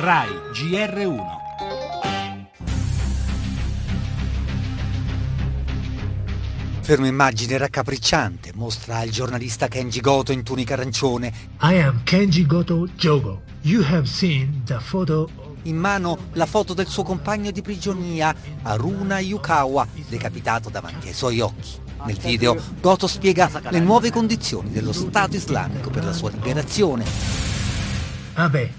RAI GR1 Fermo immagine raccapricciante mostra il giornalista Kenji Goto in tunica arancione. I am Kenji Goto Jogo. You have seen the photo In mano la foto del suo compagno di prigionia, Aruna Yukawa, decapitato davanti ai suoi occhi. Nel video Goto spiega le nuove condizioni dello Stato islamico per la sua liberazione. Abe.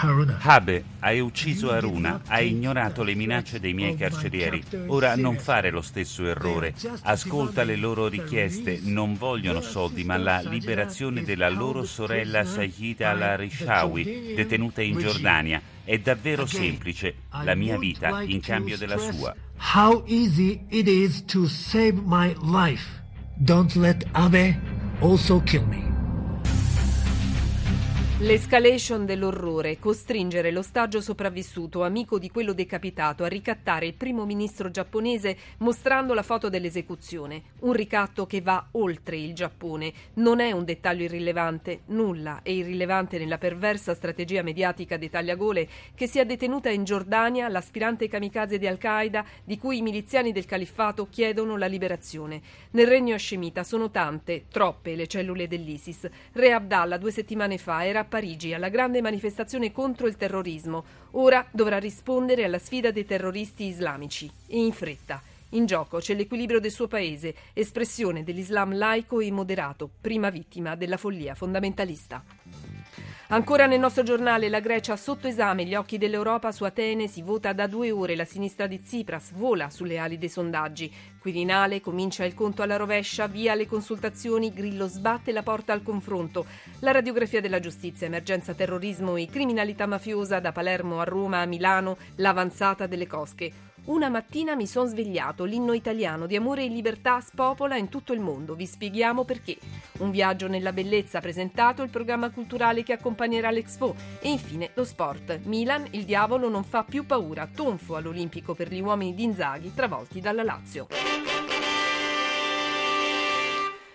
Haruna. Abe, hai ucciso Aruna, hai ignorato le minacce dei miei carcerieri. Ora non fare lo stesso errore. Ascolta le loro richieste. Non vogliono soldi, ma la liberazione della loro sorella Sayyida al-Rishawi, detenuta in Giordania. È davvero semplice. La mia vita in cambio della sua. How easy it is to save my life. Don't let Abe also kill me. L'escalation dell'orrore, costringere l'ostaggio sopravvissuto, amico di quello decapitato, a ricattare il primo ministro giapponese mostrando la foto dell'esecuzione. Un ricatto che va oltre il Giappone. Non è un dettaglio irrilevante, nulla è irrilevante nella perversa strategia mediatica di Tagliagole che sia detenuta in Giordania l'aspirante kamikaze di Al-Qaeda di cui i miliziani del califfato chiedono la liberazione. Nel regno hascemita sono tante, troppe le cellule dell'ISIS. Re Abdallah due settimane fa era Parigi alla grande manifestazione contro il terrorismo. Ora dovrà rispondere alla sfida dei terroristi islamici e in fretta. In gioco c'è l'equilibrio del suo paese, espressione dell'Islam laico e moderato, prima vittima della follia fondamentalista. Ancora nel nostro giornale la Grecia sotto esame, gli occhi dell'Europa su Atene, si vota da due ore, la sinistra di Tsipras vola sulle ali dei sondaggi. Quirinale comincia il conto alla rovescia, via le consultazioni, Grillo sbatte la porta al confronto. La radiografia della giustizia, emergenza terrorismo e criminalità mafiosa da Palermo a Roma a Milano, l'avanzata delle cosche. Una mattina mi sono svegliato, l'inno italiano di amore e libertà spopola in tutto il mondo. Vi spieghiamo perché. Un viaggio nella bellezza presentato, il programma culturale che accompagnerà l'Expo e infine lo sport. Milan, il diavolo non fa più paura, tonfo all'Olimpico per gli uomini di Inzaghi travolti dalla Lazio.